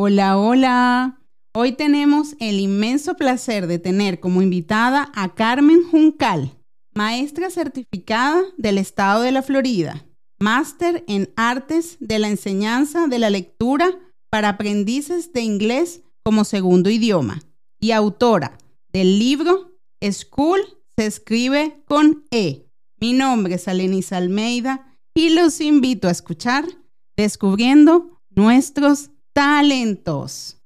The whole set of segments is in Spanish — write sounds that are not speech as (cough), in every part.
Hola, hola. Hoy tenemos el inmenso placer de tener como invitada a Carmen Juncal, maestra certificada del estado de la Florida, máster en artes de la enseñanza de la lectura para aprendices de inglés como segundo idioma y autora del libro School se escribe con E. Mi nombre es Alenis Almeida y los invito a escuchar Descubriendo nuestros talentos.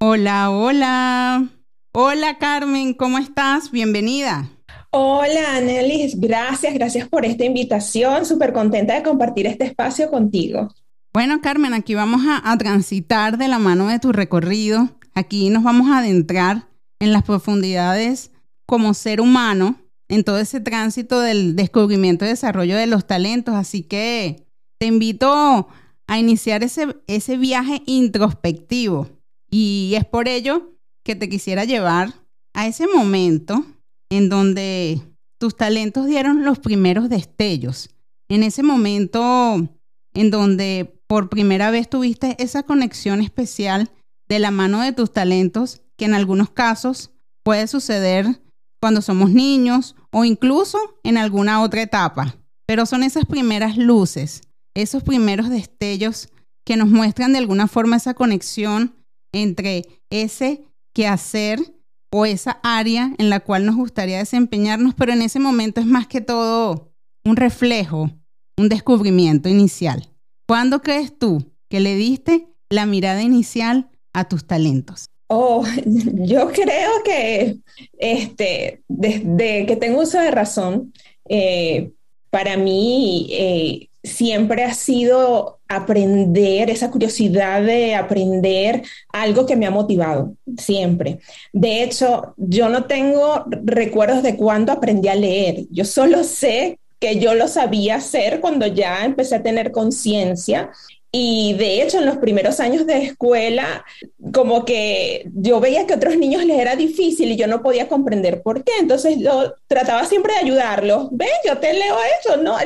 Hola, hola. Hola Carmen, ¿cómo estás? Bienvenida. Hola Anelis, gracias, gracias por esta invitación. Súper contenta de compartir este espacio contigo. Bueno, Carmen, aquí vamos a, a, transitar de la mano de tu recorrido. Aquí nos vamos a adentrar en las profundidades como ser humano en todo ese tránsito del descubrimiento y desarrollo de los talentos. Así que te invito a iniciar ese, ese viaje introspectivo. Y es por ello que te quisiera llevar a ese momento en donde tus talentos dieron los primeros destellos. En ese momento en donde por primera vez tuviste esa conexión especial de la mano de tus talentos, que en algunos casos puede suceder cuando somos niños o incluso en alguna otra etapa. Pero son esas primeras luces, esos primeros destellos que nos muestran de alguna forma esa conexión entre ese quehacer o esa área en la cual nos gustaría desempeñarnos, pero en ese momento es más que todo un reflejo, un descubrimiento inicial. ¿Cuándo crees tú que le diste la mirada inicial a tus talentos? Oh, (laughs) yo creo que este, desde que tengo uso de razón, eh, para mí eh, siempre ha sido aprender, esa curiosidad de aprender algo que me ha motivado, siempre. De hecho, yo no tengo recuerdos de cuándo aprendí a leer, yo solo sé que yo lo sabía hacer cuando ya empecé a tener conciencia y de hecho, en los primeros años de escuela, como que yo veía que a otros niños les era difícil y yo no podía comprender por qué. Entonces yo trataba siempre de ayudarlos. Ven, yo te leo eso, no,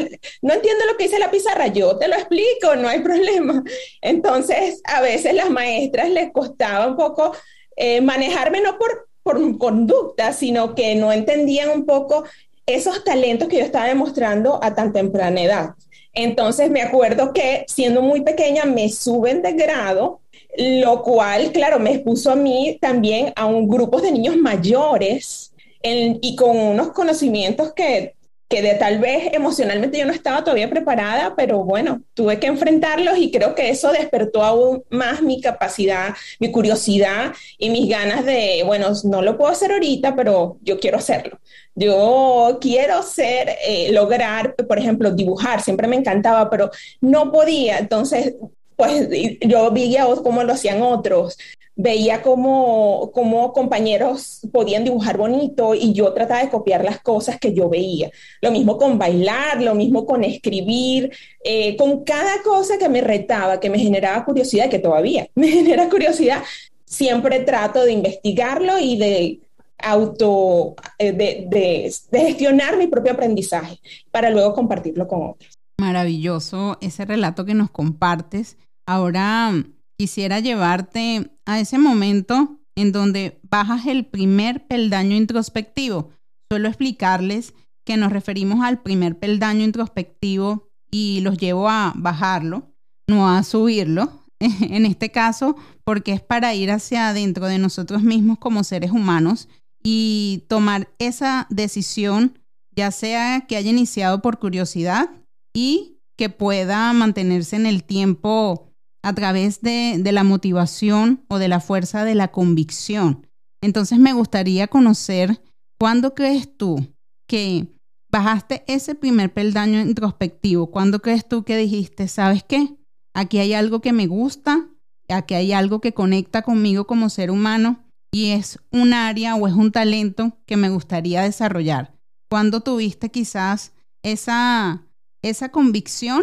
no entiendo lo que dice la pizarra, yo te lo explico, no hay (laughs) problema. Entonces, a veces las maestras les costaba un poco eh, manejarme no por, por conducta, sino que no entendían un poco esos talentos que yo estaba demostrando a tan temprana edad. Entonces me acuerdo que siendo muy pequeña me suben de grado, lo cual, claro, me expuso a mí también a un grupo de niños mayores y con unos conocimientos que que de tal vez emocionalmente yo no estaba todavía preparada, pero bueno, tuve que enfrentarlos y creo que eso despertó aún más mi capacidad, mi curiosidad y mis ganas de, bueno, no lo puedo hacer ahorita, pero yo quiero hacerlo. Yo quiero ser, eh, lograr, por ejemplo, dibujar, siempre me encantaba, pero no podía. Entonces, pues yo vi cómo lo hacían otros, veía cómo, compañeros podían dibujar bonito y yo trataba de copiar las cosas que yo veía. Lo mismo con bailar, lo mismo con escribir, eh, con cada cosa que me retaba, que me generaba curiosidad, que todavía (laughs) me genera curiosidad, siempre trato de investigarlo y de auto, eh, de gestionar mi propio aprendizaje para luego compartirlo con otros. Maravilloso ese relato que nos compartes. Ahora quisiera llevarte a ese momento en donde bajas el primer peldaño introspectivo. Suelo explicarles que nos referimos al primer peldaño introspectivo y los llevo a bajarlo, no a subirlo. (laughs) En este caso, porque es para ir hacia adentro de nosotros mismos como seres humanos y tomar esa decisión, ya sea que haya iniciado por curiosidad y que pueda mantenerse en el tiempo a través de, la motivación o de la fuerza de la convicción. Entonces me gustaría conocer cuándo crees tú que bajaste ese primer peldaño introspectivo, cuándo crees tú que dijiste, ¿sabes qué? Aquí hay algo que me gusta, aquí hay algo que conecta conmigo como ser humano y es un área o es un talento que me gustaría desarrollar. ¿Cuándo tuviste quizás esa, esa convicción?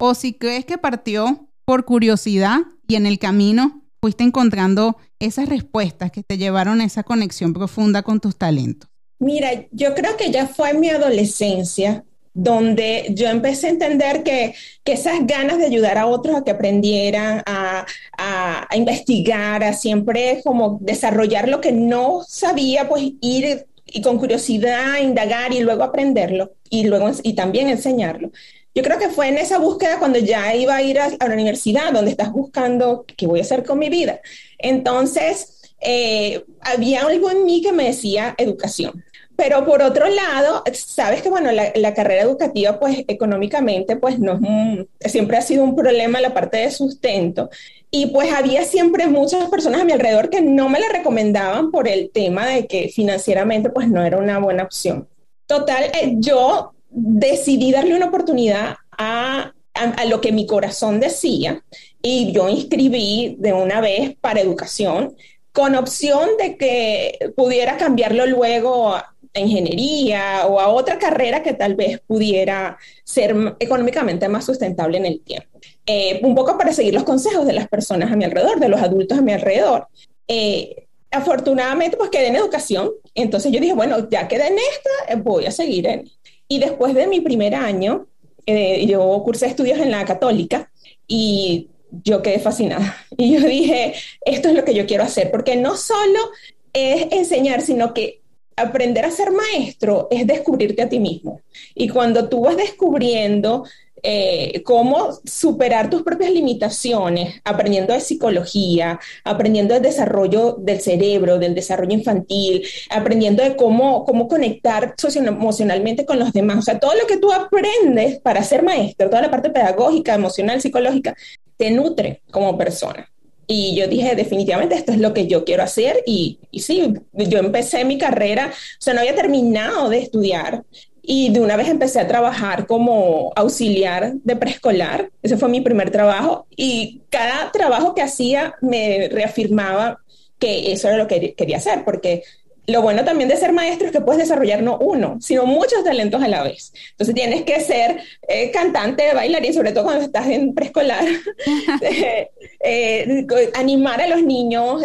O si crees que partió por curiosidad y en el camino fuiste encontrando esas respuestas que te llevaron a esa conexión profunda con tus talentos? Mira, yo creo que ya fue en mi adolescencia donde yo empecé a entender que, esas ganas de ayudar a otros a que aprendieran, a, investigar, a siempre como desarrollar lo que no sabía, pues ir y con curiosidad indagar y luego aprenderlo y luego y también enseñarlo. Yo creo que fue en esa búsqueda cuando ya iba a ir a, la universidad, donde estás buscando qué voy a hacer con mi vida. Entonces, eh, había algo en mí que me decía educación. Pero por otro lado, sabes que bueno, la, carrera educativa, pues económicamente, pues no siempre ha sido un problema la parte de sustento. Y pues había siempre muchas personas a mi alrededor que no me la recomendaban por el tema de que financieramente, pues no era una buena opción. Total, eh, yo decidí darle una oportunidad a, a lo que mi corazón decía y yo inscribí de una vez para educación con opción de que pudiera cambiarlo luego ingeniería o a otra carrera que tal vez pudiera ser económicamente más sustentable en el tiempo. Eh, un poco para seguir los consejos de las personas a mi alrededor, de los adultos a mi alrededor. Eh, afortunadamente, pues quedé en educación. Entonces yo dije, bueno, ya quedé en esta, voy a seguir en. Y después de mi primer año, yo cursé estudios en la católica y yo quedé fascinada. (laughs) Y yo dije, esto es lo que yo quiero hacer, porque no solo es enseñar, sino que aprender a ser maestro es descubrirte a ti mismo. Y cuando tú vas descubriendo eh, cómo superar tus propias limitaciones, aprendiendo de psicología, aprendiendo del desarrollo del cerebro, del desarrollo infantil, aprendiendo de cómo, cómo conectar socioemocionalmente con los demás. O sea, todo lo que tú aprendes para ser maestro, toda la parte pedagógica, emocional, psicológica, te nutre como persona. Y yo dije, definitivamente esto es lo que yo quiero hacer. Y, y sí, yo empecé mi carrera, o sea, no había terminado de estudiar. Y de una vez empecé a trabajar como auxiliar de preescolar. Ese fue mi primer trabajo. Y cada trabajo que hacía me reafirmaba que eso era lo que quería hacer, porque lo bueno también de ser maestro es que puedes desarrollar no uno, sino muchos talentos a la vez. Entonces tienes que ser eh, cantante, bailarín, sobre todo cuando estás en preescolar, (laughs) eh, eh, animar a los niños,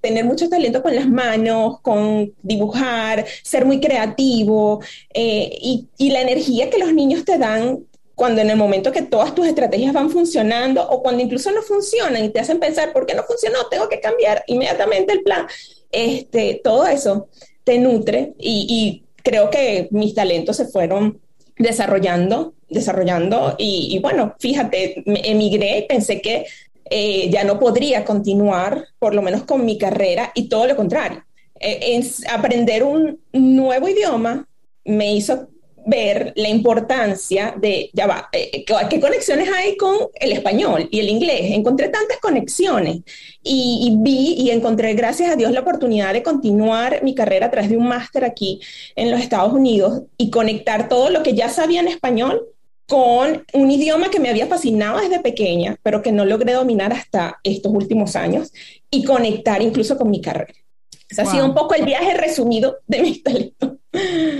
tener muchos talentos con las manos, con dibujar, ser muy creativo y, y la energía que los niños te dan cuando en el momento que todas tus estrategias van funcionando o cuando incluso no funcionan y te hacen pensar, ¿por qué no funcionó? Tengo que cambiar inmediatamente el plan este, todo eso te nutre y, creo que mis talentos se fueron desarrollando, desarrollando y, bueno, fíjate, emigré y pensé que eh, ya no podría continuar, por lo menos con mi carrera, y todo lo contrario. Eh, aprender un nuevo idioma me hizo ver la importancia de, ya va, eh, ¿qué, conexiones hay con el español y el inglés? Encontré tantas conexiones y, vi y encontré, gracias a Dios, la oportunidad de continuar mi carrera a través de un máster aquí en los Estados Unidos y conectar todo lo que ya sabía en español con un idioma que me había fascinado desde pequeña, pero que no logré dominar hasta estos últimos años y conectar incluso con mi carrera. Ese ha sido un poco el viaje resumido de mis talentos.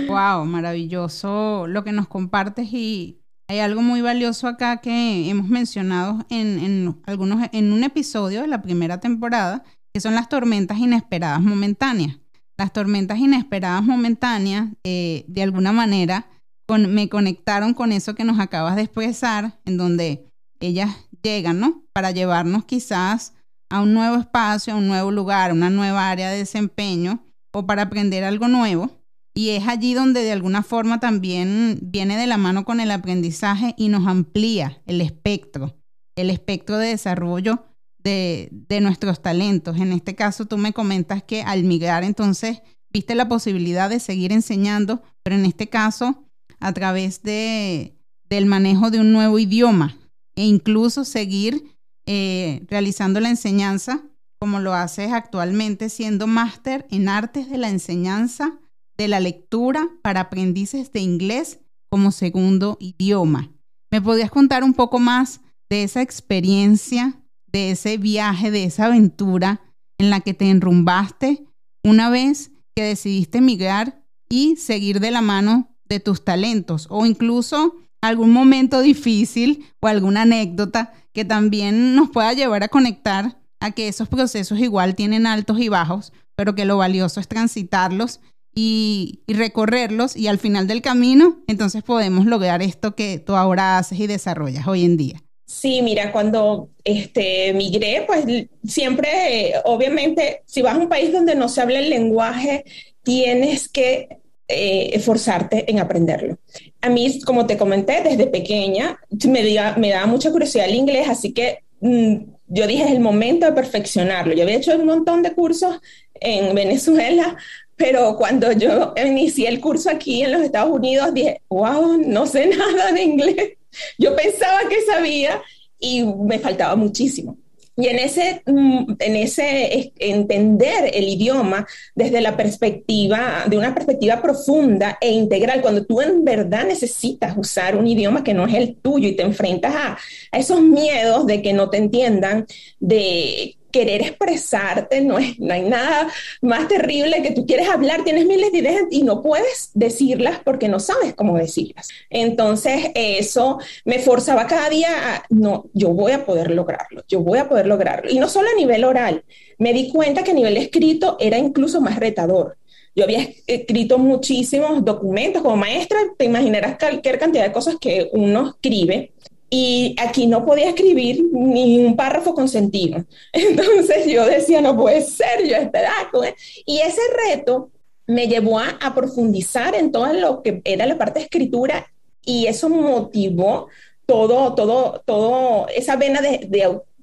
Wow, maravilloso lo que nos compartes y hay algo muy valioso acá que hemos mencionado en, algunos, en un episodio de la primera temporada, que son las tormentas inesperadas momentáneas. Las tormentas inesperadas momentáneas, eh, de alguna manera, me conectaron con eso que nos acabas de expresar, en donde ellas llegan, ¿no? Para llevarnos quizás a un nuevo espacio, a un nuevo lugar, a una nueva área de desempeño o para aprender algo nuevo. Y es allí donde de alguna forma también viene de la mano con el aprendizaje y nos amplía el espectro, el espectro de desarrollo de, de nuestros talentos. En este caso, tú me comentas que al migrar entonces viste la posibilidad de seguir enseñando, pero en este caso a través de, del manejo de un nuevo idioma e incluso seguir eh, realizando la enseñanza como lo haces actualmente, siendo máster en artes de la enseñanza de la lectura para aprendices de inglés como segundo idioma. ¿Me podrías contar un poco más de esa experiencia, de ese viaje, de esa aventura en la que te enrumbaste una vez que decidiste emigrar y seguir de la mano de tus talentos o incluso algún momento difícil o alguna anécdota que también nos pueda llevar a conectar a que esos procesos igual tienen altos y bajos, pero que lo valioso es transitarlos y, recorrerlos y al final del camino, entonces podemos lograr esto que tú ahora haces y desarrollas hoy en día. Sí, mira, cuando este, migré, pues siempre, obviamente, si vas a un país donde no se habla el lenguaje, tienes que eh, esforzarte en aprenderlo. A mí, como te comenté, desde pequeña me, me daba mucha curiosidad el inglés, así que mm, yo dije, es el momento de perfeccionarlo. Yo había hecho un montón de cursos en Venezuela, (laughs) pero cuando yo inicié el curso aquí en los Estados Unidos, dije, wow, no sé (laughs) nada de inglés. Yo pensaba que sabía y me faltaba muchísimo. Y en ese, mm, en ese entender el idioma desde la perspectiva, de una perspectiva profunda e integral, cuando tú en verdad necesitas usar un idioma que no es el tuyo y te enfrentas a, a esos miedos de que no te entiendan, de querer expresarte, no, es, no hay nada más terrible que tú quieres hablar, tienes miles de ideas y no puedes decirlas porque no sabes cómo decirlas. Entonces, eso me forzaba cada día a, no, yo voy a poder lograrlo, yo voy a poder lograrlo. Y no solo a nivel oral, me di cuenta que a nivel escrito era incluso más retador. Yo había escrito muchísimos documentos como maestra, te imaginarás cualquier cantidad de cosas que uno escribe y aquí no podía escribir ni un párrafo con sentido. (laughs) Entonces yo decía, no puede ser, yo esperaba con Y ese reto me llevó a, profundizar en todo lo que era la parte de escritura y eso motivó todo, todo, todo, esa vena de,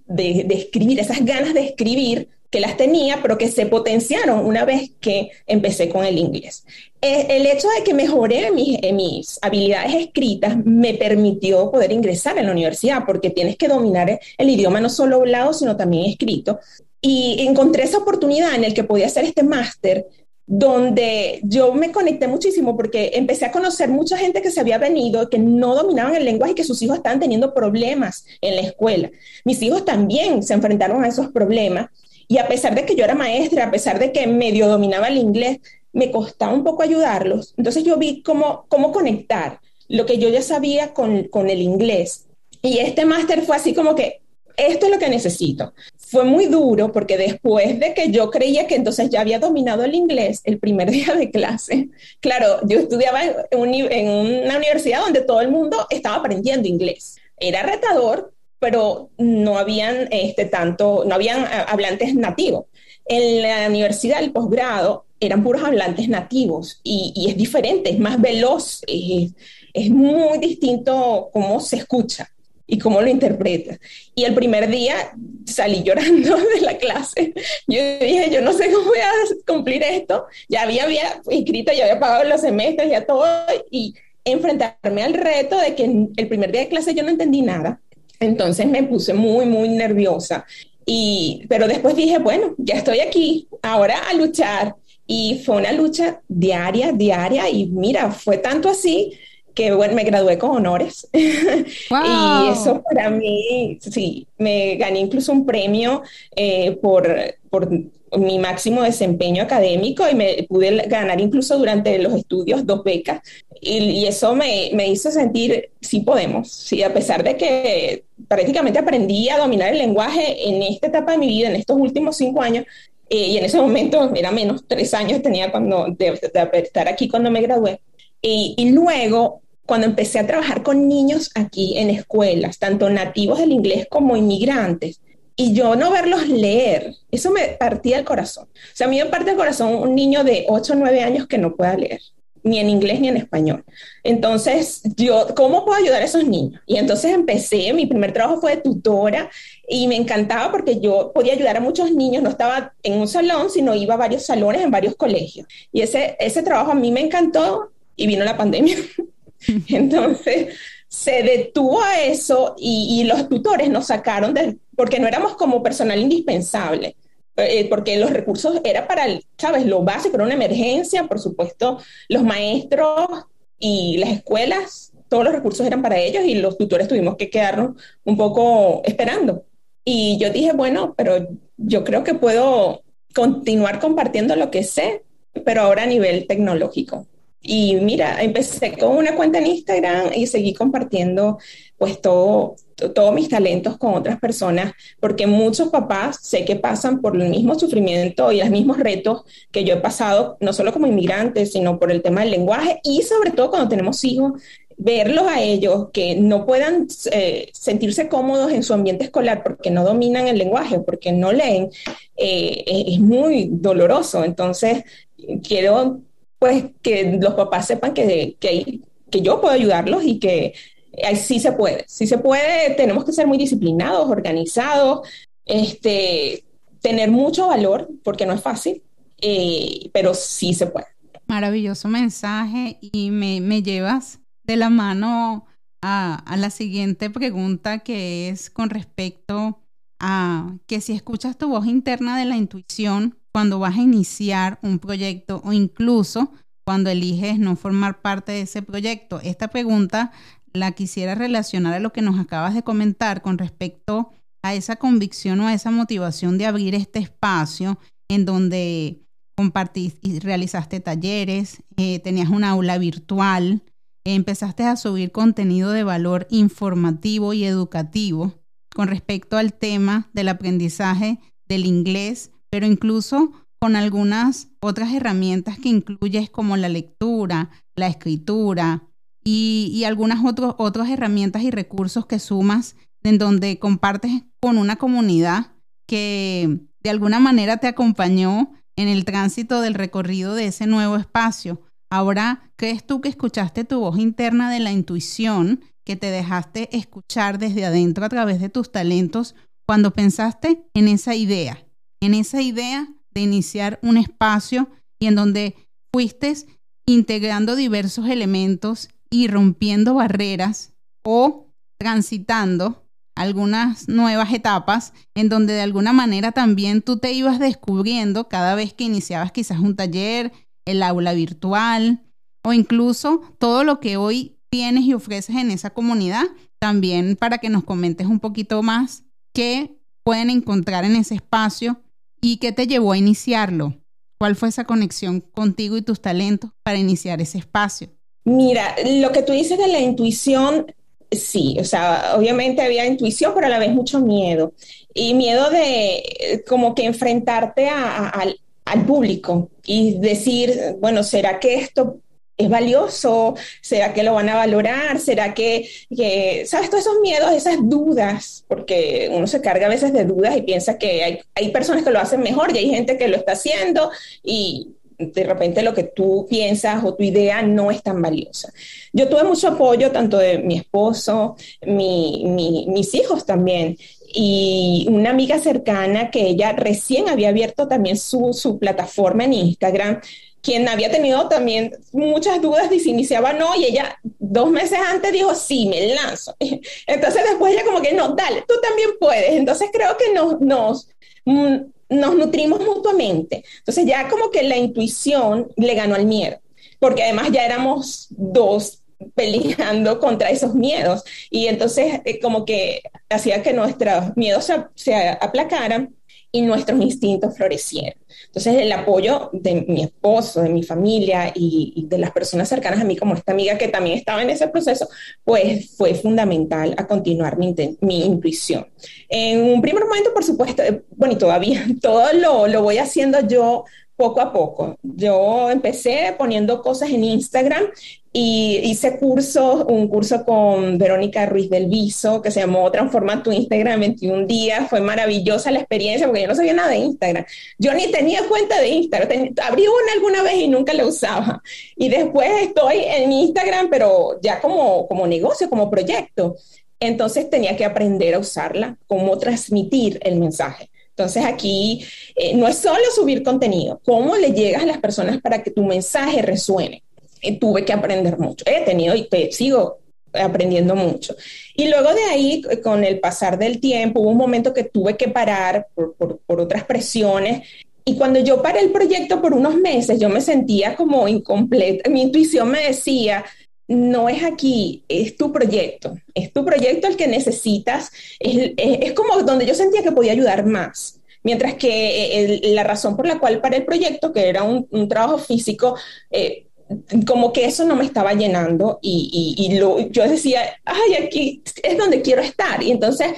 de, de escribir, esas ganas de escribir que las tenía, pero que se potenciaron una vez que empecé con el inglés. Eh, el hecho de que mejoré mis, eh, mis, habilidades escritas me permitió poder ingresar en la universidad, porque tienes que dominar el idioma no solo hablado, sino también escrito. Y encontré esa oportunidad en el que podía hacer este máster donde yo me conecté muchísimo porque empecé a conocer mucha gente que se había venido, que no dominaban el lenguaje y que sus hijos estaban teniendo problemas en la escuela. Mis hijos también se enfrentaron a esos problemas y a pesar de que yo era maestra, a pesar de que medio dominaba el inglés, me costaba un poco ayudarlos. Entonces yo vi cómo, cómo conectar lo que yo ya sabía con, con el inglés. Y este máster fue así como que, esto es lo que necesito. Fue muy duro porque después de que yo creía que entonces ya había dominado el inglés el primer (laughs) día de clase, claro, yo estudiaba en, en una universidad donde todo el mundo estaba aprendiendo inglés. Era retador, pero no habían este, tanto, no habían eh, hablantes nativos. En la universidad, el posgrado, eran puros hablantes nativos y, es diferente, es más veloz, es, es, muy distinto cómo se escucha y cómo lo interpreta. Y el primer día salí llorando (laughs) de la clase. Yo dije, yo no sé cómo voy a cumplir esto. Ya había, había inscrito, ya había pagado los semestres, ya todo, y enfrentarme al reto de que el primer día de clase yo no entendí nada entonces me puse muy, muy nerviosa. Y, pero después dije, bueno, ya estoy aquí, ahora a luchar. Y fue una lucha diaria, diaria. Y mira, fue tanto así que bueno, me gradué con honores. (laughs) y eso para mí, sí, me gané incluso un premio eh, por, por mi máximo desempeño académico y me pude ganar incluso durante los estudios dos becas. Y, eso me, me, hizo sentir, sí podemos, sí, a pesar de que prácticamente aprendí a dominar el lenguaje en esta etapa de mi vida, en estos últimos cinco años, eh, y en ese momento era menos, tres años tenía cuando, de, estar aquí cuando me gradué. Y, y luego, cuando empecé a trabajar con niños aquí en escuelas, tanto nativos del inglés como inmigrantes, y yo no verlos leer, eso me partía el corazón. O sea, a mí me parte el corazón un niño de 8 o 9 años que no pueda leer, ni en inglés ni en español. Entonces, yo, ¿cómo puedo ayudar a esos niños? Y entonces empecé, mi primer trabajo fue de tutora y me encantaba porque yo podía ayudar a muchos niños, no estaba en un salón, sino iba a varios salones en varios colegios. Y ese, ese trabajo a mí me encantó y vino la pandemia. (laughs) entonces, se detuvo a eso y, los tutores nos sacaron del porque no éramos como personal indispensable, eh, porque los recursos era para, ¿sabes? Lo básico, era una emergencia, por supuesto, los maestros y las escuelas, todos los recursos eran para ellos y los tutores tuvimos que quedarnos un poco esperando. Y yo dije, bueno, pero yo creo que puedo continuar compartiendo lo que sé, pero ahora a nivel tecnológico. Y mira, empecé con una cuenta en Instagram y seguí compartiendo pues todo, todos mis talentos con otras personas, porque muchos papás sé que pasan por el mismo sufrimiento y los mismos retos que yo he pasado, no solo como inmigrante, sino por el tema del lenguaje y sobre todo cuando tenemos hijos, verlos a ellos que no puedan eh, sentirse cómodos en su ambiente escolar porque no dominan el lenguaje, porque no leen, eh, es muy doloroso. Entonces, quiero pues que los papás sepan que, que, que yo puedo ayudarlos y que sí se puede, sí se puede, tenemos que ser muy disciplinados, organizados, este, tener mucho valor, porque no es fácil, eh, pero sí se puede. Maravilloso mensaje y me, me llevas de la mano a, a, la siguiente pregunta que es con respecto a que si escuchas tu voz interna de la intuición cuando vas a iniciar un proyecto o incluso cuando eliges no formar parte de ese proyecto. Esta pregunta la quisiera relacionar a lo que nos acabas de comentar con respecto a esa convicción o a esa motivación de abrir este espacio en donde compartiste y realizaste talleres, eh, tenías un aula virtual, empezaste a subir contenido de valor informativo y educativo con respecto al tema del aprendizaje del inglés, pero incluso con algunas otras herramientas que incluyes como la lectura, la escritura, y, algunas otras herramientas y recursos que sumas en donde compartes con una comunidad que de alguna manera te acompañó en el tránsito del recorrido de ese nuevo espacio. Ahora, ¿crees tú que escuchaste tu voz interna de la intuición, que te dejaste escuchar desde adentro a través de tus talentos cuando pensaste en esa idea, en esa idea de iniciar un espacio y en donde fuiste integrando diversos elementos y rompiendo barreras o transitando algunas nuevas etapas en donde de alguna manera también tú te ibas descubriendo cada vez que iniciabas quizás un taller, el aula virtual o incluso todo lo que hoy tienes y ofreces en esa comunidad, también para que nos comentes un poquito más qué pueden encontrar en ese espacio y qué te llevó a iniciarlo. ¿Cuál fue esa conexión contigo y tus talentos para iniciar ese espacio? Mira, lo que tú dices de la intuición, sí, o sea, obviamente había intuición, pero a la vez mucho miedo. Y miedo de como que enfrentarte al, público y decir, bueno, ¿será que esto es valioso? ¿Será que lo van a valorar? ¿Será que, que, sabes, todos esos miedos, esas dudas, porque uno se carga a veces de dudas y piensa que hay, hay personas que lo hacen mejor y hay gente que lo está haciendo y de repente lo que tú piensas o tu idea no es tan valiosa. Yo tuve mucho apoyo tanto de mi esposo, mis hijos también, y una amiga cercana que ella recién había abierto también su, su plataforma en Instagram, quien había tenido también muchas dudas de si iniciaba o no, y ella dos meses antes dijo, sí, me lanzo. (laughs) Entonces después ella como que, no, dale, tú también puedes. Entonces creo que nos, nos mm, nos nutrimos mutuamente. Entonces ya como que la intuición le ganó al miedo, porque además ya éramos dos peleando (laughs) contra esos miedos y entonces eh, como que hacía que nuestros miedos se, se aplacaran y nuestros instintos florecieron. Entonces, el apoyo de mi esposo, de mi familia y, de las personas cercanas a mí, como esta amiga que también estaba en ese proceso, pues fue fundamental a continuar mi, mi intuición. En un primer momento, por supuesto, eh, bueno, y todavía (laughs) todo lo, lo voy haciendo yo poco a poco. Yo empecé poniendo cosas en Instagram y hice cursos, un curso con Verónica Ruiz del Viso que se llamó Transforma tu Instagram en 21 días. Fue maravillosa la experiencia porque yo no sabía nada de Instagram. Yo ni tenía cuenta de Instagram. abrí una alguna vez y nunca la usaba. Y después estoy en Instagram, pero ya como, como negocio, como proyecto. Entonces tenía que aprender a usarla, cómo transmitir el mensaje. Entonces aquí eh, no es solo subir contenido, cómo le llegas a las personas para que tu mensaje resuene. Eh, tuve que aprender mucho, he tenido y sigo aprendiendo mucho. Y luego de ahí, con el pasar del tiempo, hubo un momento que tuve que parar por, por otras presiones y cuando yo paré el proyecto por unos meses, yo me sentía como incompleta. Mi intuición me decía, no es aquí, es tu proyecto, es tu proyecto el que necesitas, es, como donde yo sentía que podía ayudar más. Mientras que eh, la razón por la cual para el proyecto, que era un, trabajo físico, eh, como que eso no me estaba llenando y, yo decía, ay, aquí es donde quiero estar. Y entonces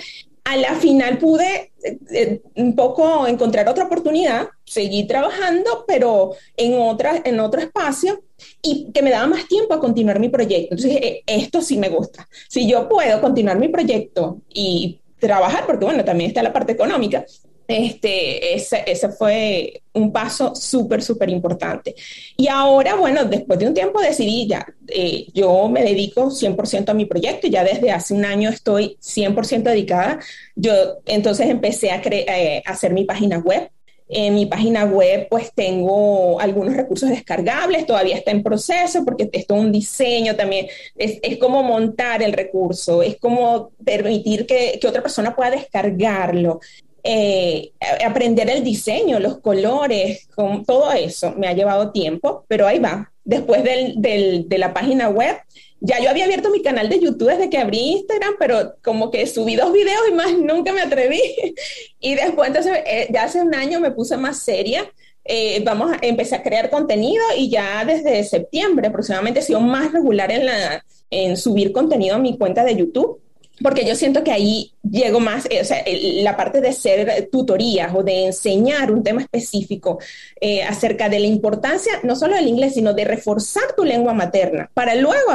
a la final pude eh, eh, un poco encontrar otra oportunidad, seguí trabajando, pero en, otra, en otro espacio y que me daba más tiempo a continuar mi proyecto. Entonces, eh, esto sí me gusta. Si yo puedo continuar mi proyecto y trabajar, porque bueno, también está la parte económica, este, ese, ese fue un paso súper, súper importante. Y ahora, bueno, después de un tiempo decidí ya, eh, yo me dedico 100% a mi proyecto, ya desde hace un año estoy 100% dedicada. Yo entonces empecé a, eh, a hacer mi página web. En mi página web pues tengo algunos recursos descargables, todavía está en proceso porque es un diseño también, es, es como montar el recurso, es como permitir que, que otra persona pueda descargarlo. Eh, aprender el diseño, los colores, con todo eso me ha llevado tiempo, pero ahí va. Después de la página web, ya yo había abierto mi canal de YouTube desde que abrí Instagram, pero como que subí dos videos y más nunca me atreví. (laughs) y después, entonces, eh, ya hace un año me puse más seria. Eh, vamos a a crear contenido y ya desde septiembre aproximadamente he sido más regular en, la, en subir contenido a mi cuenta de YouTube porque yo siento que ahí llego más, eh, o sea, la parte de ser tutorías o de enseñar un tema específico eh, acerca de la importancia no solo del inglés, sino de reforzar tu lengua materna para luego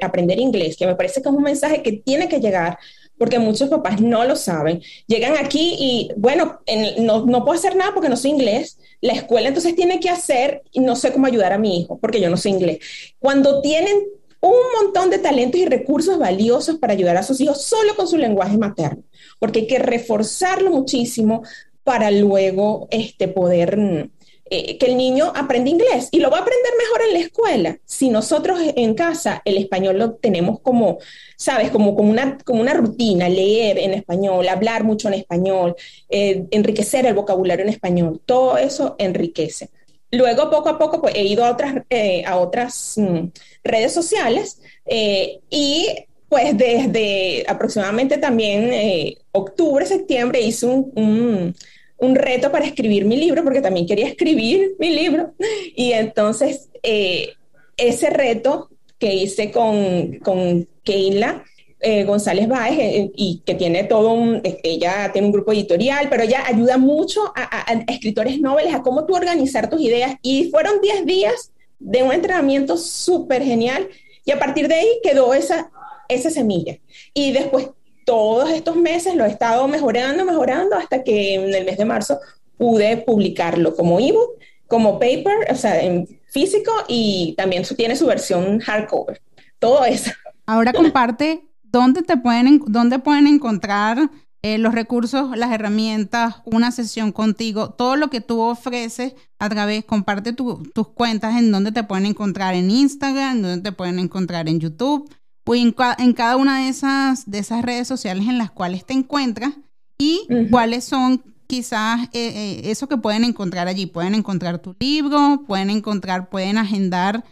aprender inglés, que me parece que es un mensaje que tiene que llegar porque muchos papás no lo saben. Llegan aquí y, bueno, no, no puedo hacer nada porque no sé inglés. La escuela entonces tiene que hacer no sé cómo ayudar a mi hijo porque yo no sé inglés. Cuando tienen un montón de talentos y recursos valiosos para ayudar a sus hijos solo con su lenguaje materno, porque hay que reforzarlo muchísimo para luego este, poder eh, que el niño aprenda inglés y lo va a aprender mejor en la escuela. Si nosotros en casa el español lo tenemos como, sabes, como, como, una, como una rutina, leer en español, hablar mucho en español, eh, enriquecer el vocabulario en español, todo eso enriquece. Luego, poco a poco, pues, he ido a otras, eh, a otras mm, redes sociales eh, y pues desde aproximadamente también eh, octubre, septiembre hice un, reto para escribir mi libro, porque también quería escribir mi libro. Y entonces ese reto que hice con, con Keila, eh, González Báez, eh, y que tiene todo un, ella tiene un grupo editorial, pero ella ayuda mucho a, escritores noveles a cómo tú organizar tus ideas. Y fueron 10 días de un entrenamiento súper genial y a partir de ahí quedó esa, esa semilla. Y después todos estos meses lo he estado mejorando, mejorando hasta que en el mes de marzo pude publicarlo como ebook, como paper, o sea, en físico y también tiene su versión hardcover. Todo eso. Ahora (laughs) comparte ¿dónde, te pueden, dónde pueden encontrar eh, los recursos, las herramientas, una sesión contigo, todo lo que tú ofreces a través, comparte tus cuentas en dónde te pueden encontrar en Instagram, en dónde te pueden encontrar en YouTube o en, cada una de esas, de esas redes sociales en las cuales te encuentras y cuáles son quizás eh, eh, eso que pueden encontrar allí. Pueden encontrar tu libro, pueden encontrar, pueden agendar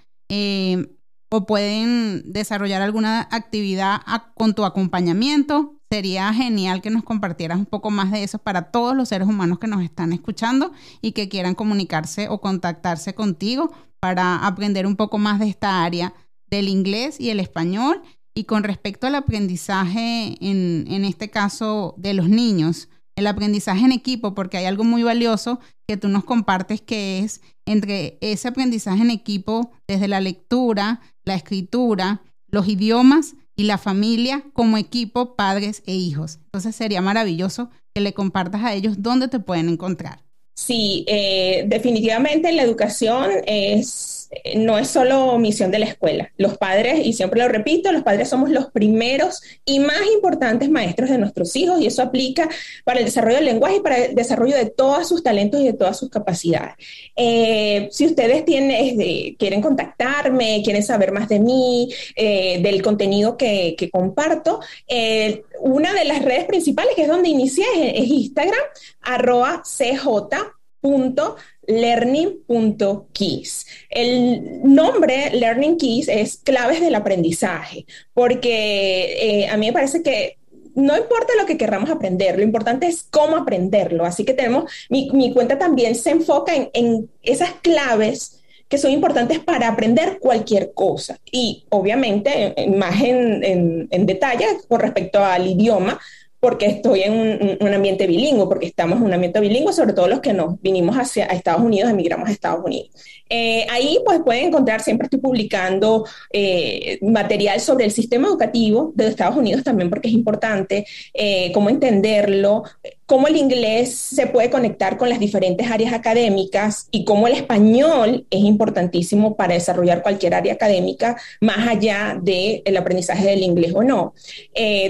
o pueden desarrollar alguna actividad con tu acompañamiento. Sería genial que nos compartieras un poco más de eso para todos los seres humanos que nos están escuchando y que quieran comunicarse o contactarse contigo para aprender un poco más de esta área del inglés y el español. Y con respecto al aprendizaje, en, en este caso de los niños, el aprendizaje en equipo, porque hay algo muy valioso que tú nos compartes que es entre ese aprendizaje en equipo desde la lectura, la escritura, los idiomas y la familia como equipo, padres e hijos. Entonces sería maravilloso que le compartas a ellos dónde te pueden encontrar. Sí, eh, definitivamente la educación es no es solo misión de la escuela. Los padres, y siempre lo repito, los padres somos los primeros y más importantes maestros de nuestros hijos y eso aplica para el desarrollo del lenguaje y para el desarrollo de todos sus talentos y de todas sus capacidades. Eh, si ustedes tienen, quieren contactarme, quieren saber más de mí, eh, del contenido que, comparto, eh, una de las redes principales, que es donde inicié, es, Instagram, arroba learning.keys. El nombre Learning Keys es claves del aprendizaje, porque eh, a mí me parece que no importa lo que querramos aprender, lo importante es cómo aprenderlo. Así que tenemos, mi, cuenta también se enfoca en, esas claves que son importantes para aprender cualquier cosa. Y obviamente, más en, en detalle con respecto al idioma, porque estoy en un, ambiente bilingüe, porque estamos en un ambiente bilingüe, sobre todo los que nos vinimos hacia Estados Unidos, emigramos a Estados Unidos. Eh, ahí pues pueden encontrar, siempre estoy publicando eh, material sobre el sistema educativo de Estados Unidos también porque es importante, eh, cómo entenderlo, cómo el inglés se puede conectar con las diferentes áreas académicas y cómo el español es importantísimo para desarrollar cualquier área académica más allá del aprendizaje del inglés o no.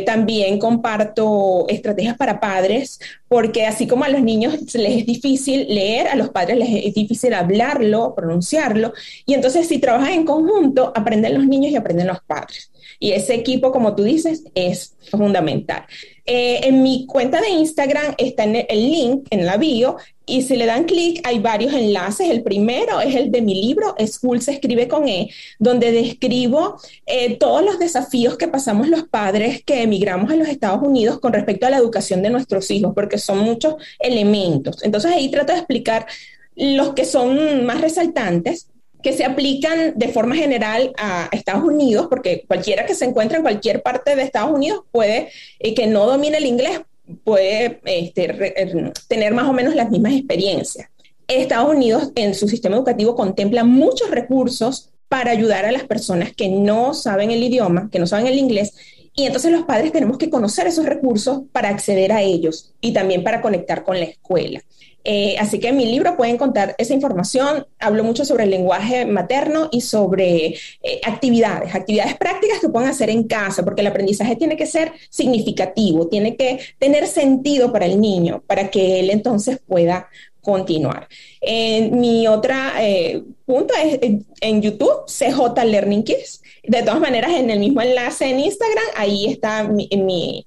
también comparto estrategias para padres porque así como a los niños les es difícil leer, a los padres les es difícil hablarlo, pronunciarlo, y entonces si trabajan en conjunto, aprenden los niños y aprenden los padres. Y ese equipo, como tú dices, es fundamental. Eh, en mi cuenta de Instagram está el link en la bio y si le dan clic hay varios enlaces. El primero es el de mi libro, School se escribe con E, donde describo eh, todos los desafíos que pasamos los padres que emigramos a los Estados Unidos con respecto a la educación de nuestros hijos, porque son muchos elementos. Entonces ahí trato de explicar los que son más resaltantes que se aplican de forma general a Estados Unidos, porque cualquiera que se encuentre en cualquier parte de Estados Unidos puede, eh, que no domine el inglés, puede este, er, tener más o menos las mismas experiencias. Estados Unidos en su sistema educativo contempla muchos recursos para ayudar a las personas que no saben el idioma, que no saben el inglés, y entonces los padres tenemos que conocer esos recursos para acceder a ellos y también para conectar con la escuela. Eh, así que en mi libro pueden contar esa información. Hablo mucho sobre el lenguaje materno y sobre eh, actividades, actividades prácticas que pueden hacer en casa, porque el aprendizaje tiene que ser significativo, tiene que tener sentido para el niño, para que él entonces pueda continuar. mi otro eh, es en YouTube, CJ Learning Kids. De todas maneras, en el mismo enlace en Instagram, ahí está mi,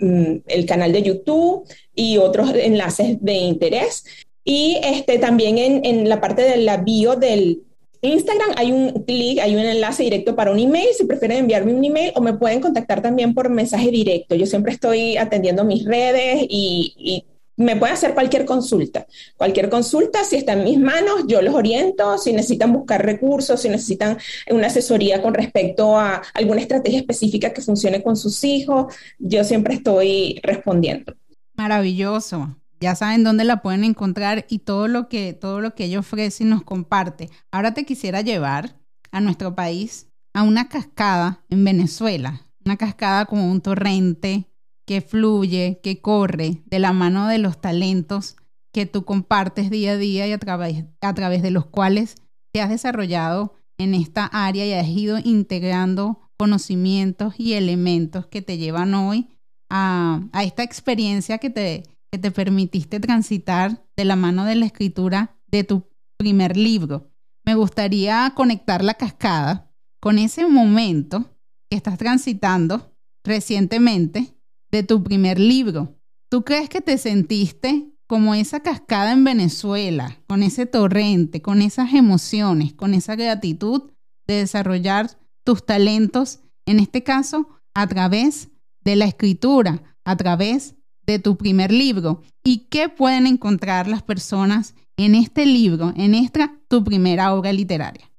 mm, el canal de YouTube y otros enlaces de interés. Y este, también en, en la parte de la bio del Instagram hay un clic, hay un enlace directo para un email, si prefieren enviarme un email o me pueden contactar también por mensaje directo. Yo siempre estoy atendiendo mis redes y, y me pueden hacer cualquier consulta. Cualquier consulta, si está en mis manos, yo los oriento. Si necesitan buscar recursos, si necesitan una asesoría con respecto a alguna estrategia específica que funcione con sus hijos, yo siempre estoy respondiendo. Maravilloso. Ya saben dónde la pueden encontrar y todo lo que, todo lo que ella ofrece y nos comparte. Ahora te quisiera llevar a nuestro país a una cascada en Venezuela, una cascada como un torrente que fluye, que corre de la mano de los talentos que tú compartes día a día y a través, a través de los cuales te has desarrollado en esta área y has ido integrando conocimientos y elementos que te llevan hoy a, esta experiencia que te, que te permitiste transitar de la mano de la escritura de tu primer libro. Me gustaría conectar la cascada con ese momento que estás transitando recientemente de tu primer libro. ¿Tú crees que te sentiste como esa cascada en Venezuela, con ese torrente, con esas emociones, con esa gratitud de desarrollar tus talentos, en este caso, a través de la escritura a través de tu primer libro y qué pueden encontrar las personas en este libro, en esta tu primera obra literaria.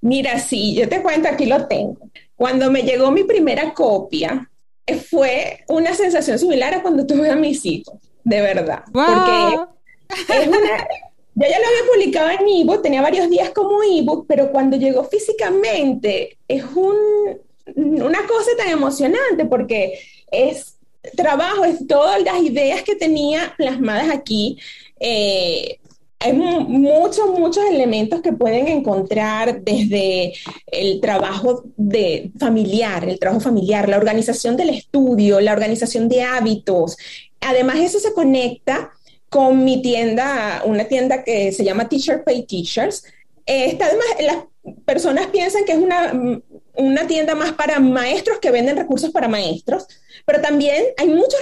Mira, sí, yo te cuento, aquí lo tengo. Cuando me llegó mi primera copia, fue una sensación similar a cuando tuve a mis hijos, de verdad. Porque es una, yo ya lo había publicado en ebook, tenía varios días como ebook, pero cuando llegó físicamente es un, una cosa tan emocionante porque es trabajo, es todas las ideas que tenía plasmadas aquí. Eh, hay muchos, muchos elementos que pueden encontrar desde el trabajo de familiar, el trabajo familiar, la organización del estudio, la organización de hábitos. Además, eso se conecta con mi tienda, una tienda que se llama Teacher Pay Teachers. Esta, además, las personas piensan que es una, una tienda más para maestros que venden recursos para maestros, pero también hay muchos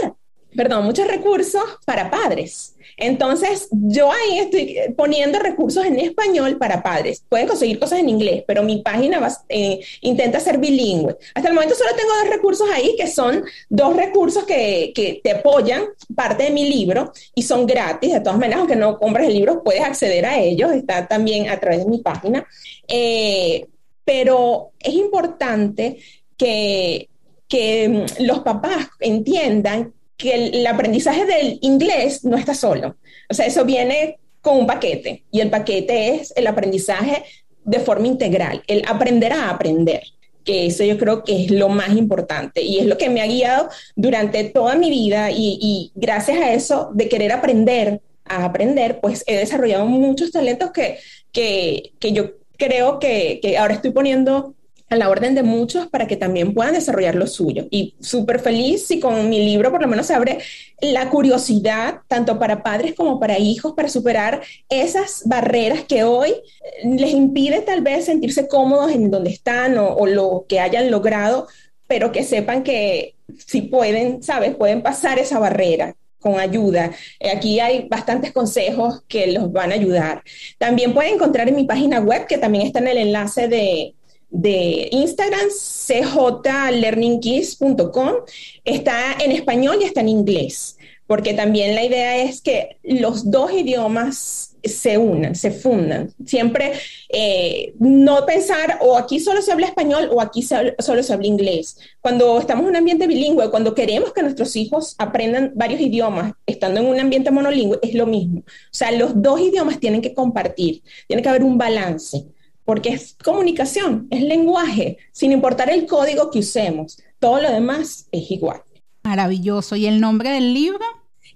perdón, muchos recursos para padres. Entonces, yo ahí estoy poniendo recursos en español para padres. Pueden conseguir cosas en inglés, pero mi página eh, intenta ser bilingüe. Hasta el momento solo tengo dos recursos ahí, que son dos recursos que, que, te apoyan parte de mi libro y son gratis. De todas maneras, aunque no compres el libro, puedes acceder a ellos. Está también a través de mi página. Eh, pero es importante que, que mm, los papás entiendan que el, aprendizaje del inglés no está solo. O sea, eso viene con un paquete y el paquete es el aprendizaje de forma integral, el aprender a aprender, que eso yo creo que es lo más importante y es lo que me ha guiado durante toda mi vida y, gracias a eso de querer aprender a aprender, pues he desarrollado muchos talentos que, que, que yo creo que, que ahora estoy poniendo a la orden de muchos para que también puedan desarrollar lo suyo. Y súper feliz si con mi libro por lo menos se abre la curiosidad, tanto para padres como para hijos, para superar esas barreras que hoy eh, les impide tal vez sentirse cómodos en donde están o, lo que hayan logrado, pero que sepan que si pueden, ¿sabes? Pueden pasar esa barrera con ayuda. Eh, aquí hay bastantes consejos que los van a ayudar. También pueden encontrar en mi página web, que también está en el enlace de, de Instagram, cjlearningkids.com. Está en español y está en inglés, porque también la idea es que los dos idiomas se unan, se fundan. Siempre eh, no pensar o aquí solo se habla español o aquí solo se habla inglés. Cuando estamos en un ambiente bilingüe, cuando queremos que nuestros hijos aprendan varios idiomas, estando en un ambiente monolingüe, es lo mismo. O sea, los dos idiomas tienen que compartir, tiene que haber un balance porque es comunicación, es lenguaje, sin importar el código que usemos. Todo lo demás es igual. Maravilloso. ¿Y el nombre del libro?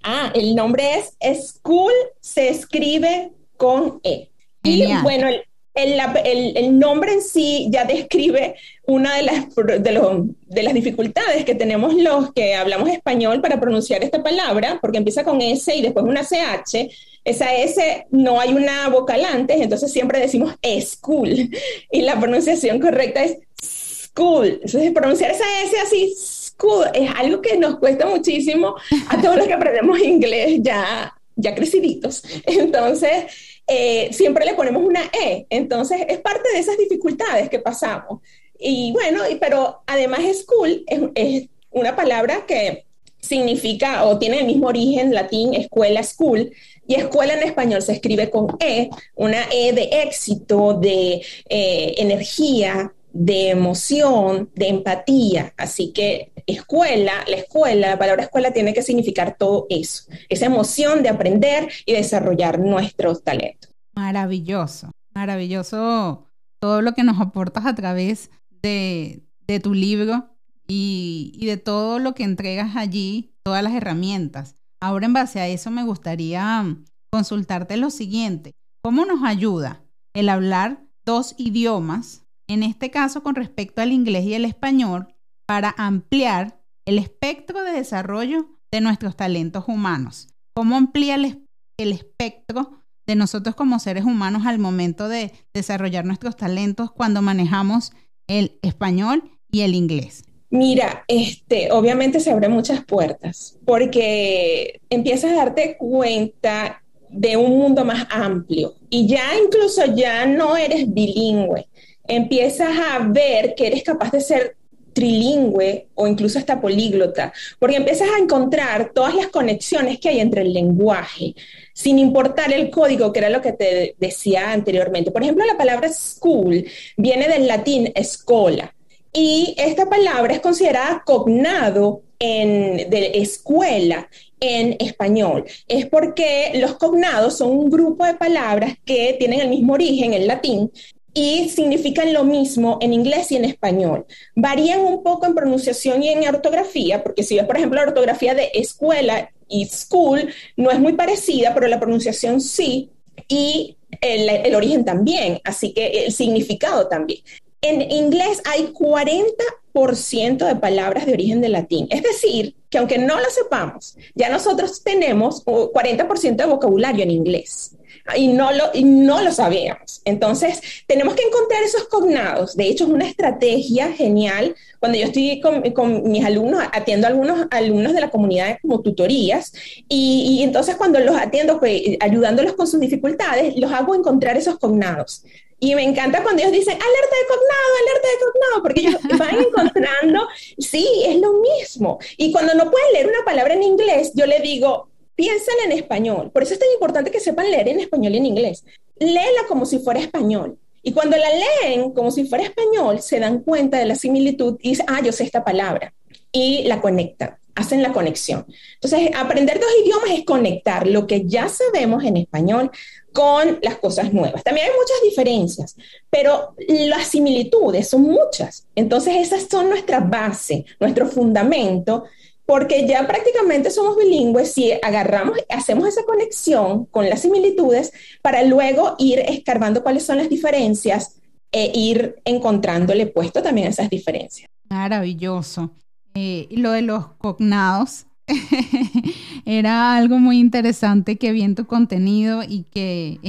Ah, el nombre es School, se escribe con E. Y bueno, el, el, nombre en sí ya describe una de las, de, de, las dificultades que tenemos los que hablamos español para pronunciar esta palabra, porque empieza con S y después una CH. Esa S no hay una vocal antes, entonces siempre decimos school. Y la pronunciación correcta es school. Entonces, pronunciar esa S así, school, es algo que nos cuesta muchísimo a todos los que aprendemos inglés ya, ya creciditos. Entonces, eh, siempre le ponemos una E. Entonces, es parte de esas dificultades que pasamos. Y bueno, pero además school es, es una palabra que significa o tiene el mismo origen latín, escuela, school, y escuela en español se escribe con E, una E de éxito, de eh, energía, de emoción, de empatía. Así que escuela, la escuela, la palabra escuela tiene que significar todo eso, esa emoción de aprender y desarrollar nuestros talentos. Maravilloso, maravilloso todo lo que nos aportas a través de, tu libro y, y de todo lo que entregas allí, todas las herramientas. Ahora en base a eso me gustaría consultarte lo siguiente. ¿Cómo nos ayuda el hablar dos idiomas en este caso con respecto al inglés y el español, para ampliar el espectro de desarrollo de nuestros talentos humanos. ¿Cómo amplía el, espectro de nosotros como seres humanos al momento de desarrollar nuestros talentos cuando manejamos el español y el inglés? Mira, este, obviamente se abren muchas puertas porque empiezas a darte cuenta de un mundo más amplio y ya incluso ya no eres bilingüe, empiezas a ver que eres capaz de ser trilingüe o incluso hasta políglota, porque empiezas a encontrar todas las conexiones que hay entre el lenguaje, sin importar el código, que era lo que te decía anteriormente. Por ejemplo, la palabra school viene del latín escola, y esta palabra es considerada cognado en, de escuela en español. Es porque los cognados son un grupo de palabras que tienen el mismo origen en latín y significan lo mismo en inglés y en español. Varían un poco en pronunciación y en ortografía, porque si ves, por ejemplo, la ortografía de escuela y school no es muy parecida, pero la pronunciación sí, y el, el origen también, así que el significado también. En inglés hay 40% de palabras de origen de latín, es decir, que aunque no lo sepamos, ya nosotros tenemos 40% de vocabulario en inglés. Y no lo, y no lo sabíamos. Entonces, tenemos que encontrar esos cognados. De hecho, es una estrategia genial. Cuando yo estoy con, mis alumnos, atiendo a algunos alumnos de la comunidad como tutorías, y, entonces cuando los atiendo, pues, ayudándolos con sus dificultades, los hago encontrar esos cognados. Y me encanta cuando ellos dicen, alerta de cognado, alerta de cognado, porque ellos (laughs) van encontrando, sí, es lo mismo. Y cuando no pueden leer una palabra en inglés, yo le digo, piénsala en español. Por eso es tan importante que sepan leer en español y en inglés. Léela como si fuera español. Y cuando la leen como si fuera español, se dan cuenta de la similitud y dicen, ah, yo sé esta palabra. Y la conectan, hacen la conexión. Entonces, aprender dos idiomas es conectar lo que ya sabemos en español con las cosas nuevas. También hay muchas diferencias, pero las similitudes son muchas. Entonces, esas son nuestra base, nuestro fundamento porque ya prácticamente somos bilingües si agarramos, hacemos esa conexión con las similitudes para luego ir escarbando cuáles son las diferencias e ir encontrándole puesto también esas diferencias. Maravilloso. Eh, lo de los cognados (laughs) era algo muy interesante que vi en tu contenido y que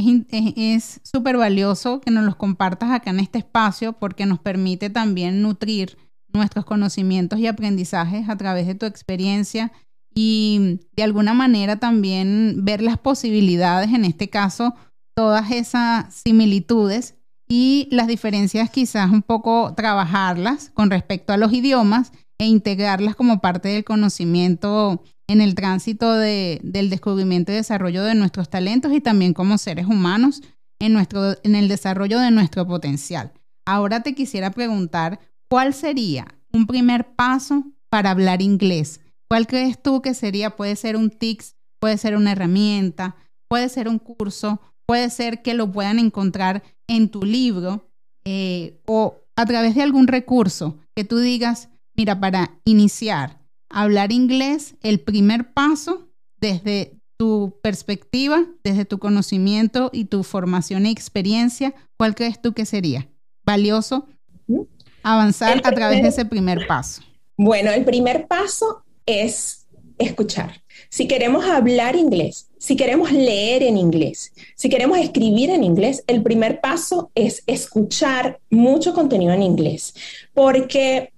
es súper valioso que nos los compartas acá en este espacio porque nos permite también nutrir nuestros conocimientos y aprendizajes a través de tu experiencia y de alguna manera también ver las posibilidades, en este caso, todas esas similitudes y las diferencias quizás un poco trabajarlas con respecto a los idiomas e integrarlas como parte del conocimiento en el tránsito de, del descubrimiento y desarrollo de nuestros talentos y también como seres humanos en, nuestro, en el desarrollo de nuestro potencial. Ahora te quisiera preguntar, ¿cuál sería un primer paso para hablar inglés? ¿Cuál crees tú que sería? Puede ser un TICS, puede ser una herramienta, puede ser un curso, puede ser que lo puedan encontrar en tu libro eh, o a través de algún recurso que tú digas, mira, para iniciar a hablar inglés, el primer paso desde tu perspectiva, desde tu conocimiento y tu formación y experiencia, ¿cuál crees tú que sería valioso avanzar a través de ese primer paso? Bueno, el primer paso es escuchar. Si queremos hablar inglés, si queremos leer en inglés, si queremos escribir en inglés, el primer paso es escuchar mucho contenido en inglés, porque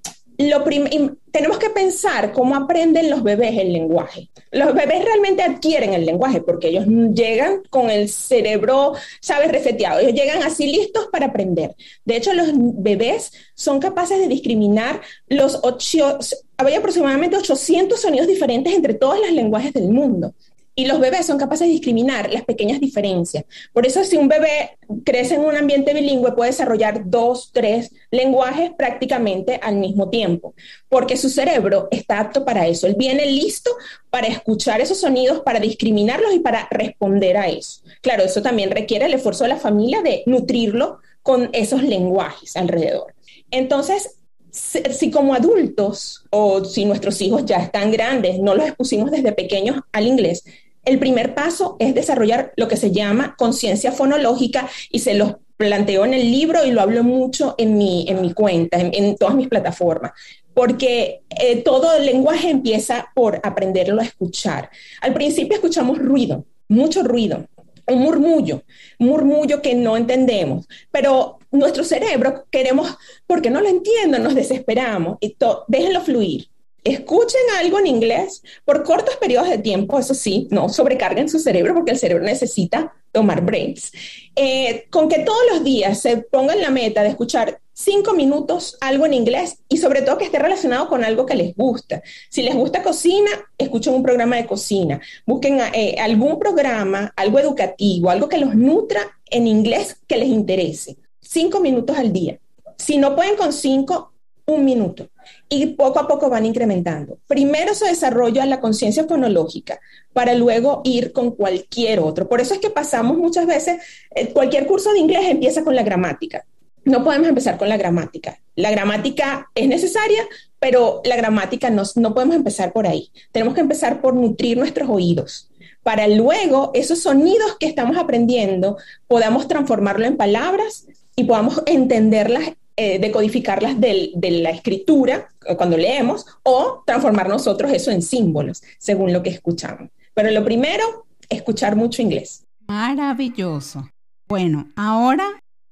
tenemos que pensar cómo aprenden los bebés el lenguaje. Los bebés realmente adquieren el lenguaje porque ellos llegan con el cerebro, ¿sabes?, reseteado. Ellos llegan así listos para aprender. De hecho, los bebés son capaces de discriminar los ocho, había aproximadamente 800 sonidos diferentes entre todos los lenguajes del mundo. Y los bebés son capaces de discriminar las pequeñas diferencias. Por eso si un bebé crece en un ambiente bilingüe puede desarrollar dos, tres lenguajes prácticamente al mismo tiempo, porque su cerebro está apto para eso. Él viene listo para escuchar esos sonidos, para discriminarlos y para responder a eso. Claro, eso también requiere el esfuerzo de la familia de nutrirlo con esos lenguajes alrededor. Entonces, si como adultos o si nuestros hijos ya están grandes, no los expusimos desde pequeños al inglés, el primer paso es desarrollar lo que se llama conciencia fonológica y se los planteo en el libro y lo hablo mucho en mi, en mi cuenta, en, todas mis plataformas, porque eh, todo el lenguaje empieza por aprenderlo a escuchar. Al principio escuchamos ruido, mucho ruido, un murmullo, murmullo que no entendemos, pero nuestro cerebro queremos, porque no lo entiendo, nos desesperamos y déjenlo fluir. Escuchen algo en inglés por cortos periodos de tiempo, eso sí, no sobrecarguen su cerebro porque el cerebro necesita tomar breaks. Eh, con que todos los días se pongan la meta de escuchar cinco minutos algo en inglés y sobre todo que esté relacionado con algo que les gusta. Si les gusta cocina, escuchen un programa de cocina. Busquen eh, algún programa, algo educativo, algo que los nutra en inglés que les interese. Cinco minutos al día. Si no pueden con cinco, un minuto. Y poco a poco van incrementando. Primero se desarrolla la conciencia fonológica para luego ir con cualquier otro. Por eso es que pasamos muchas veces, eh, cualquier curso de inglés empieza con la gramática. No podemos empezar con la gramática. La gramática es necesaria, pero la gramática no, no podemos empezar por ahí. Tenemos que empezar por nutrir nuestros oídos para luego esos sonidos que estamos aprendiendo podamos transformarlo en palabras y podamos entenderlas eh, decodificarlas de la escritura eh, cuando leemos o transformar nosotros eso en símbolos, según lo que escuchamos. Pero lo primero, escuchar mucho inglés. Maravilloso. Bueno, ahora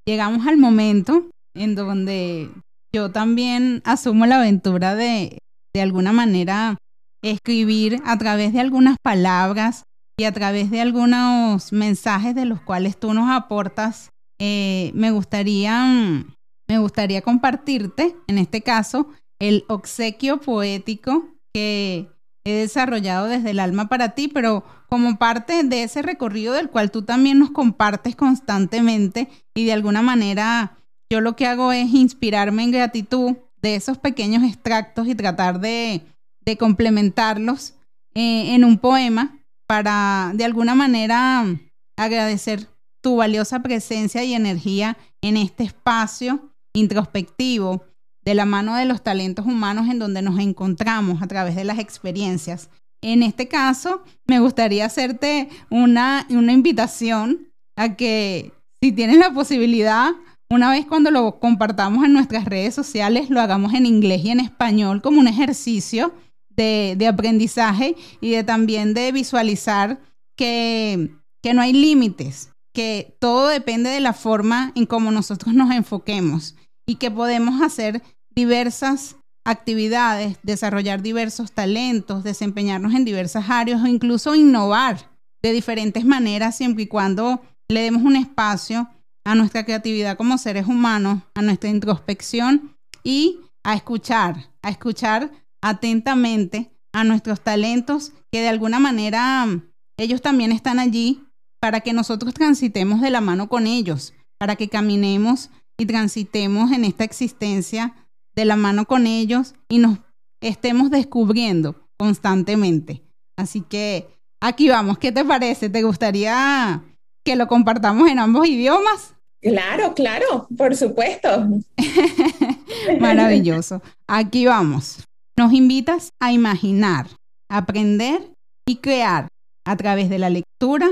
llegamos al momento en donde yo también asumo la aventura de, de alguna manera, escribir a través de algunas palabras y a través de algunos mensajes de los cuales tú nos aportas. Eh, me gustaría, me gustaría compartirte, en este caso, el obsequio poético que he desarrollado desde el alma para ti, pero como parte de ese recorrido del cual tú también nos compartes constantemente y de alguna manera yo lo que hago es inspirarme en gratitud de esos pequeños extractos y tratar de, complementarlos eh, en un poema para de alguna manera agradecer tu valiosa presencia y energía en este espacio introspectivo de la mano de los talentos humanos en donde nos encontramos a través de las experiencias. En este caso, me gustaría hacerte una, una invitación a que si tienes la posibilidad, una vez cuando lo compartamos en nuestras redes sociales, lo hagamos en inglés y en español como un ejercicio de, de aprendizaje y de también de visualizar que, que no hay límites, que todo depende de la forma en cómo nosotros nos enfoquemos y que podemos hacer diversas actividades, desarrollar diversos talentos, desempeñarnos en diversas áreas o incluso innovar de diferentes maneras siempre y cuando le demos un espacio a nuestra creatividad como seres humanos, a nuestra introspección y a escuchar, a escuchar atentamente a nuestros talentos que de alguna manera ellos también están allí para que nosotros transitemos de la mano con ellos, para que caminemos y transitemos en esta existencia de la mano con ellos y nos estemos descubriendo constantemente. Así que aquí vamos, ¿qué te parece? ¿Te gustaría que lo compartamos en ambos idiomas? Claro, claro, por supuesto. (laughs) Maravilloso. Aquí vamos. Nos invitas a imaginar, aprender y crear a través de la lectura,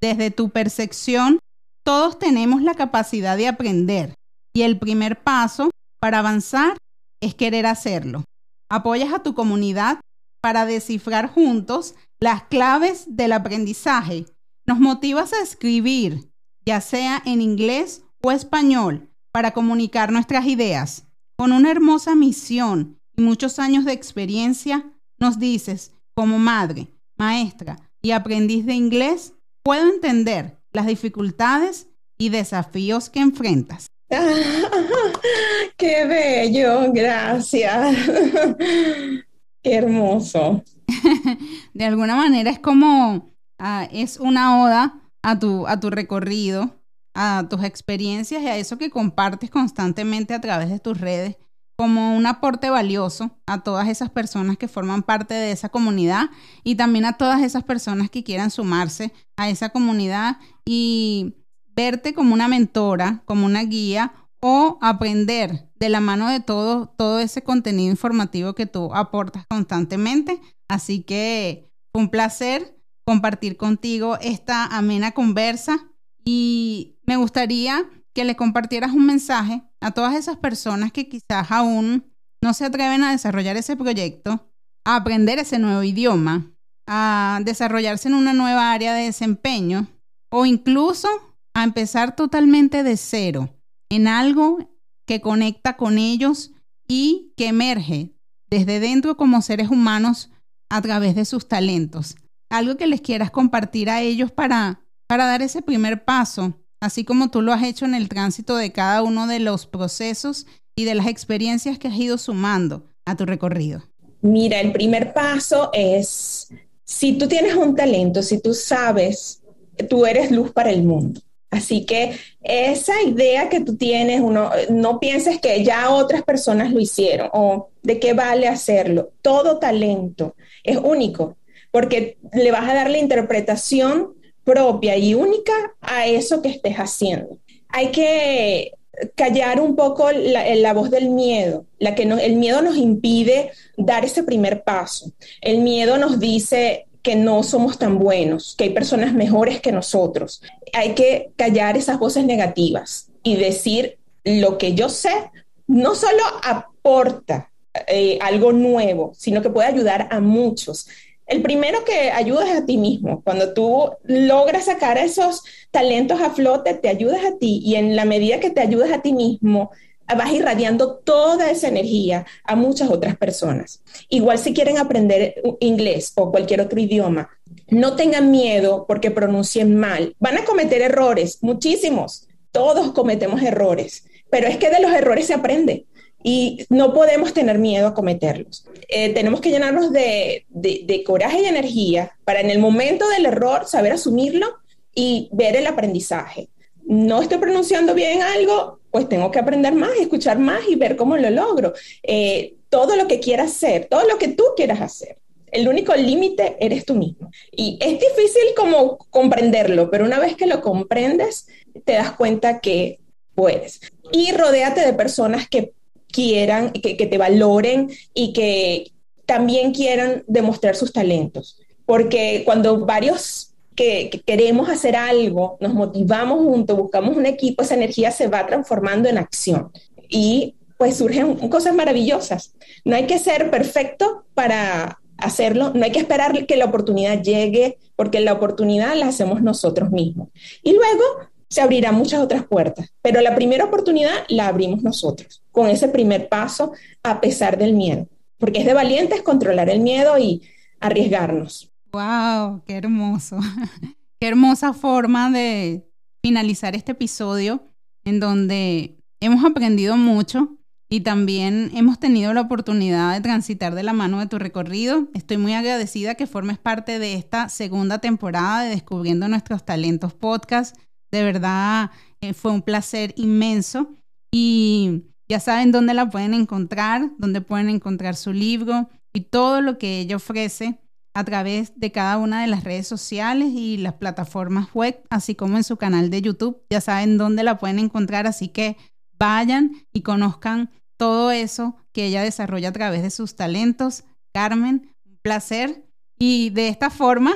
desde tu percepción. Todos tenemos la capacidad de aprender y el primer paso para avanzar es querer hacerlo. Apoyas a tu comunidad para descifrar juntos las claves del aprendizaje. Nos motivas a escribir, ya sea en inglés o español, para comunicar nuestras ideas. Con una hermosa misión y muchos años de experiencia, nos dices, como madre, maestra y aprendiz de inglés, puedo entender las dificultades y desafíos que enfrentas. (laughs) ¡Qué bello! Gracias. (laughs) Qué hermoso. (laughs) De alguna manera es como, ah, es una oda a tu, a tu recorrido, a tus experiencias y a eso que compartes constantemente a través de tus redes como un aporte valioso a todas esas personas que forman parte de esa comunidad y también a todas esas personas que quieran sumarse a esa comunidad y verte como una mentora, como una guía o aprender de la mano de todo, todo ese contenido informativo que tú aportas constantemente. Así que un placer compartir contigo esta amena conversa y me gustaría que le compartieras un mensaje a todas esas personas que quizás aún no se atreven a desarrollar ese proyecto, a aprender ese nuevo idioma, a desarrollarse en una nueva área de desempeño o incluso a empezar totalmente de cero en algo que conecta con ellos y que emerge desde dentro como seres humanos a través de sus talentos. Algo que les quieras compartir a ellos para, para dar ese primer paso, así como tú lo has hecho en el tránsito de cada uno de los procesos y de las experiencias que has ido sumando a tu recorrido. Mira, el primer paso es, si tú tienes un talento, si tú sabes, tú eres luz para el mundo. Así que esa idea que tú tienes, uno, no pienses que ya otras personas lo hicieron o de qué vale hacerlo. Todo talento es único porque le vas a dar la interpretación propia y única a eso que estés haciendo. Hay que callar un poco la, voz del miedo, la que el miedo nos impide dar ese primer paso. El miedo nos dice, que no somos tan buenos, que hay personas mejores que nosotros. Hay que callar esas voces negativas y decir lo que yo sé no solo aporta eh, algo nuevo, sino que puede ayudar a muchos. El primero que ayudas a ti mismo. Cuando tú logras sacar esos talentos a flote, te ayudas a ti y en la medida que te ayudas a ti mismo, vas irradiando toda esa energía a muchas otras personas. Igual si quieren aprender inglés o cualquier otro idioma, no tengan miedo porque pronuncien mal. Van a cometer errores, muchísimos. Todos cometemos errores, pero es que de los errores se aprende y no podemos tener miedo a cometerlos. Eh, tenemos que llenarnos de, de, coraje y energía para en el momento del error saber asumirlo y ver el aprendizaje. No estoy pronunciando bien algo, pues tengo que aprender más, escuchar más y ver cómo lo logro. Eh, todo lo que quieras hacer, todo lo que tú quieras hacer. El único límite eres tú mismo. Y es difícil como comprenderlo, pero una vez que lo comprendes, te das cuenta que puedes. Y rodéate de personas que quieran, que, que te valoren y que también quieran demostrar sus talentos. Porque cuando varios que, queremos hacer algo, nos motivamos juntos, buscamos un equipo, esa energía se va transformando en acción. Y pues surgen cosas maravillosas. No hay que ser perfecto para hacerlo, no hay que esperar que la oportunidad llegue, porque la oportunidad la hacemos nosotros mismos. Y luego se abrirán muchas otras puertas, pero la primera oportunidad la abrimos nosotros, con ese primer paso, a pesar del miedo, porque es de valientes controlar el miedo y arriesgarnos. ¡Wow! ¡Qué hermoso! (laughs) ¡Qué hermosa forma de finalizar este episodio en donde hemos aprendido mucho y también hemos tenido la oportunidad de transitar de la mano de tu recorrido. Estoy muy agradecida que formes parte de esta segunda temporada de Descubriendo Nuestros Talentos Podcast. De verdad, eh, fue un placer inmenso y ya saben dónde la pueden encontrar, dónde pueden encontrar su libro y todo lo que ella ofrece a través de cada una de las redes sociales y las plataformas web, así como en su canal de YouTube. Ya saben dónde la pueden encontrar, así que vayan y conozcan todo eso que ella desarrolla a través de sus talentos. Carmen, un placer. Y de esta forma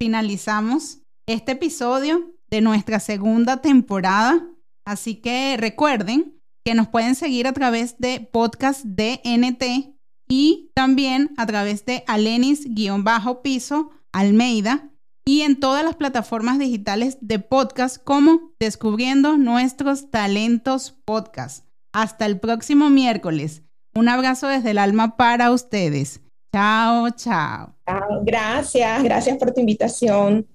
finalizamos este episodio de nuestra segunda temporada. Así que recuerden que nos pueden seguir a través de podcast DNT y también a través de Alenis-piso Almeida y en todas las plataformas digitales de podcast como Descubriendo Nuestros Talentos Podcast. Hasta el próximo miércoles. Un abrazo desde el alma para ustedes. Chao, chao. Gracias, gracias por tu invitación.